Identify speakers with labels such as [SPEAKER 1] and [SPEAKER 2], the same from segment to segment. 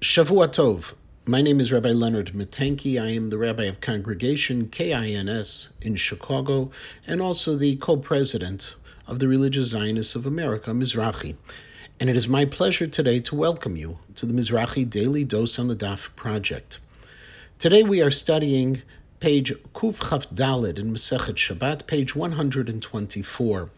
[SPEAKER 1] Shavua Tov. My name is Rabbi Leonard Matanky. I am the rabbi of Congregation KINS in Chicago and also the co-president of the Religious Zionists of America, Mizrachi. And it is my pleasure today to welcome you to the Mizrachi Daily Dose on the Daf project. Today we are studying page Kuf Chaf Dalid in Masechet Shabbat, page 124.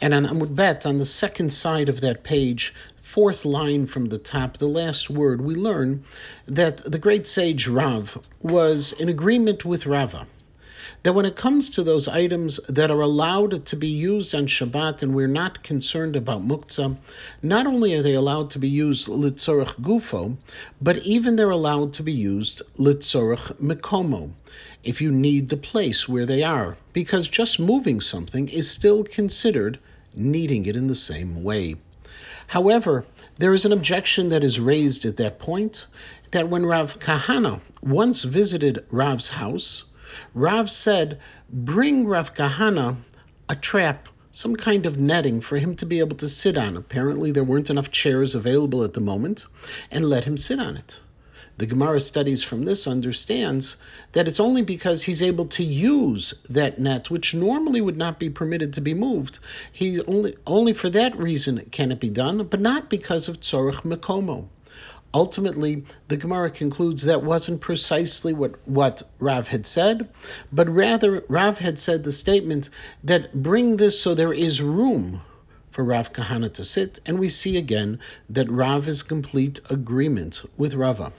[SPEAKER 1] And on Amud Bet, on the second side of that page, fourth line from the top, the last word, we learn that the great sage Rav was in agreement with Rava that when it comes to those items that are allowed to be used on Shabbat and we're not concerned about muktzah, not only are they allowed to be used litzorach gufo, but even they're allowed to be used litzorach mekomo, if you need the place where they are, because just moving something is still considered needing it in the same way. However, there is an objection that is raised at that point that when Rav Kahana once visited Rav's house, Rav said, Bring Rav Kahana a trap, some kind of netting for him to be able to sit on. Apparently, there weren't enough chairs available at the moment, and let him sit on it. The Gemara studies from this understands that it's only because he's able to use that net, which normally would not be permitted to be moved. He only only for that reason can it be done, but not because of tzorach mekomo. Ultimately, the Gemara concludes that wasn't precisely what, what Rav had said, but rather Rav had said the statement that bring this so there is room for Rav Kahana to sit, and we see again that Rav is complete agreement with Rava.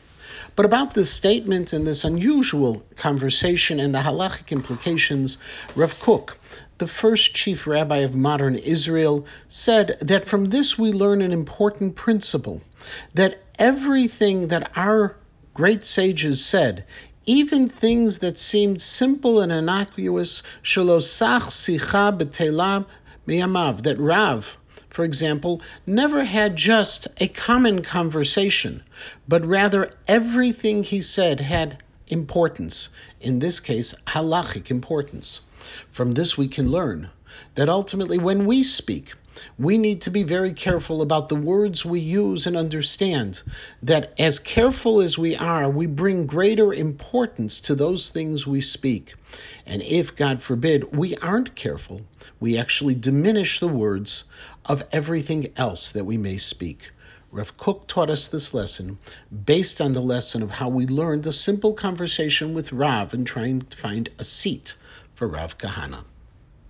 [SPEAKER 1] But about this statement and this unusual conversation and the halachic implications, Rav Kook, the first chief rabbi of modern Israel, said that from this we learn an important principle that everything that our great sages said, even things that seemed simple and innocuous, shalosach sicha betelab miyamav, that Rav, for example, never had just a common conversation, but rather everything he said had importance, in this case, halachic importance. From this, we can learn that ultimately, when we speak, we need to be very careful about the words we use and understand that as careful as we are, we bring greater importance to those things we speak. And if, God forbid, we aren't careful, we actually diminish the words of everything else that we may speak. Rav Kook taught us this lesson based on the lesson of how we learned a simple conversation with Rav and trying to find a seat for Rav Kahana.